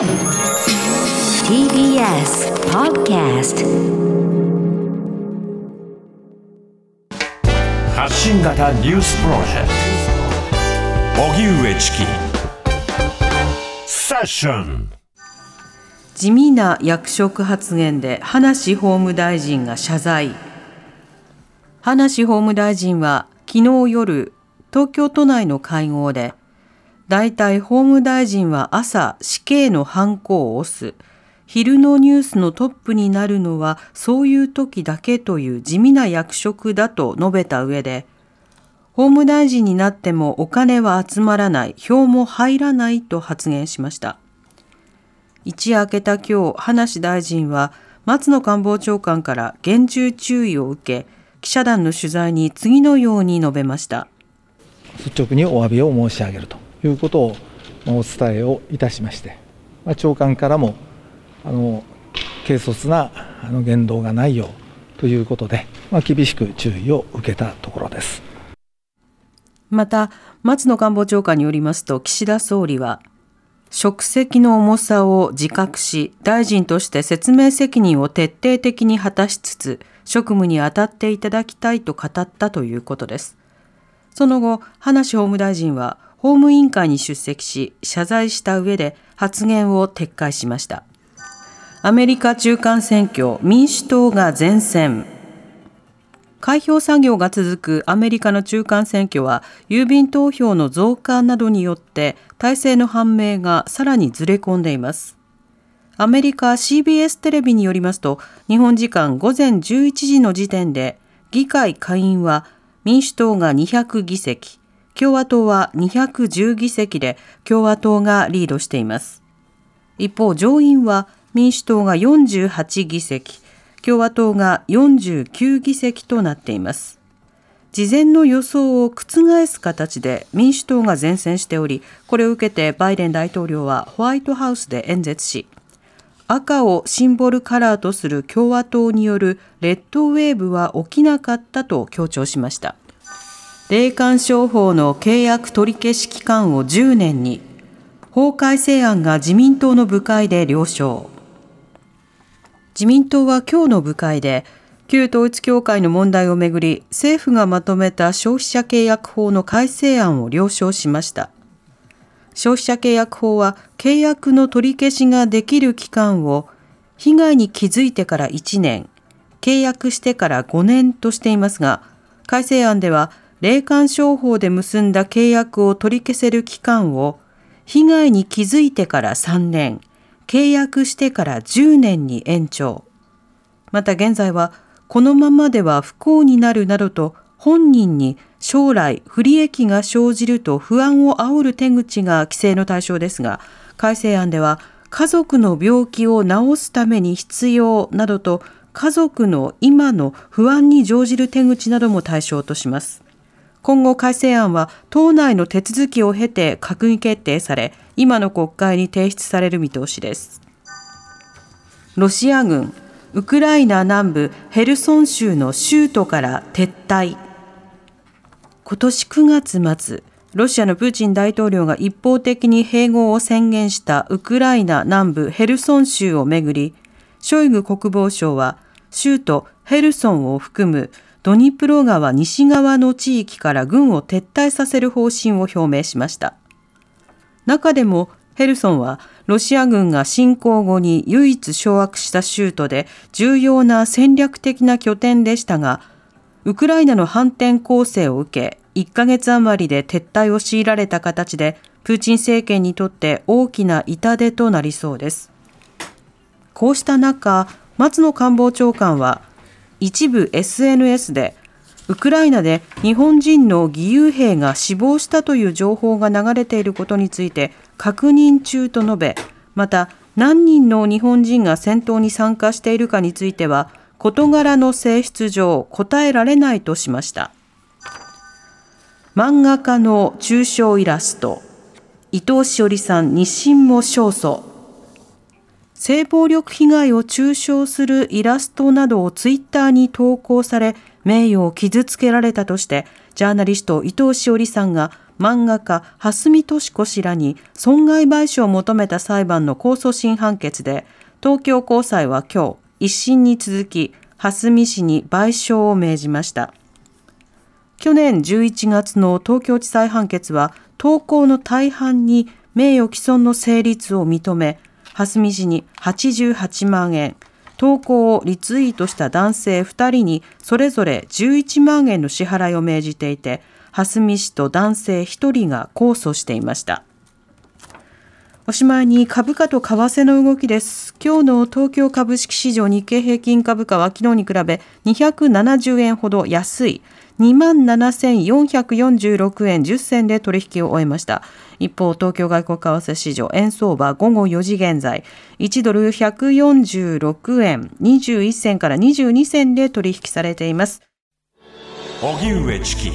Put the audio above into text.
TBS Podcast 発信型ニュースプロジェクト。荻上チキ。セッション。地味な役職発言で葉梨法務大臣が謝罪。葉梨法務大臣は昨日夜東京都内の会合で大体法務大臣は朝死刑のハンコを押す。昼のニュースのトップになるのはそういう時だけという地味な役職だと述べた上で、法務大臣になってもお金は集まらない、票も入らないと発言しました。一夜明けた今日、葉梨大臣は松野官房長官から厳重注意を受け、記者団の取材に次のように述べました。率直にお詫びを申し上げると。いうことをお伝えをいたしまして、まあ、長官からもあの軽率なあの言動がないようということで、まあ、厳しく注意を受けたところです。また松野官房長官によりますと岸田総理は職責の重さを自覚し大臣として説明責任を徹底的に果たしつつ職務に当たっていただきたいと語ったということですその後葉梨法務大臣は法務委員会に出席し謝罪した上で発言を撤回しました。アメリカ中間選挙民主党が前線開票作業が続くアメリカの中間選挙は郵便投票の増加などによって体制の判明がさらにずれ込んでいます。アメリカ CBS テレビによりますと日本時間午前11時の時点で議会下院は民主党が200議席共和党は210議席で共和党がリードしています。一方、上院は民主党が48議席、共和党が49議席となっています。事前の予想を覆す形で民主党が善戦しており、これを受けてバイデン大統領はホワイトハウスで演説し、赤をシンボルカラーとする共和党によるレッドウェーブは起きなかったと強調しました。霊感商法の契約取り消し期間を10年に、法改正案が自民党の部会で了承。自民党は今日の部会で、旧統一教会の問題をめぐり、政府がまとめた消費者契約法の改正案を了承しました。消費者契約法は、契約の取り消しができる期間を、被害に気づいてから1年、契約してから5年としていますが、改正案では、霊感商法で結んだ契約を取り消せる期間を被害に気づいてから3年、契約してから10年に延長。また現在はこのままでは不幸になるなどと本人に将来不利益が生じると不安を煽る手口が規制の対象ですが、改正案では家族の病気を治すために必要などと家族の今の不安に乗じる手口なども対象とします。今後改正案は党内の手続きを経て閣議決定され、今の国会に提出される見通しです。ロシア軍、ウクライナ南部ヘルソン州の州都から撤退。今年9月末、ロシアのプーチン大統領が一方的に併合を宣言したウクライナ南部ヘルソン州をめぐり、ショイグ国防相は州都ヘルソンを含むドニプロ川西側の地域から軍を撤退させる方針を表明しました。中でもヘルソンはロシア軍が侵攻後に唯一掌握した州都で重要な戦略的な拠点でしたが、ウクライナの反転攻勢を受け、1ヶ月余りで撤退を強いられた形で、プーチン政権にとって大きな痛手となりそうです。こうした中、松野官房長官は、一部 SNS でウクライナで日本人の義勇兵が死亡したという情報が流れていることについて確認中と述べまた何人の日本人が戦闘に参加しているかについては事柄の性質上答えられないとしました。漫画家の抽象イラスト伊藤詩織さん日清も勝訴。性暴力被害を中傷するイラストなどをツイッターに投稿され、名誉を傷つけられたとして、ジャーナリスト伊藤詩織さんが漫画家蓮見敏子氏らに損害賠償を求めた裁判の控訴審判決で東京高裁は今日一審に続き蓮見氏に賠償を命じました。去年11月の東京地裁判決は投稿の大半に名誉毀損の成立を認め蓮見氏に88万円。投稿をリツイートした男性2人にそれぞれ11万円の支払いを命じていて蓮見氏と男性1人が控訴していました。おしまいに株価と為替の動きです。今日の東京株式市場日経平均株価は昨日に比べ270円ほど安い。27,446円10銭で取引を終えました。一方、東京外国為替市場円相場午後4時現在、1ドル146円21銭から22銭で取引されています。荻上チキ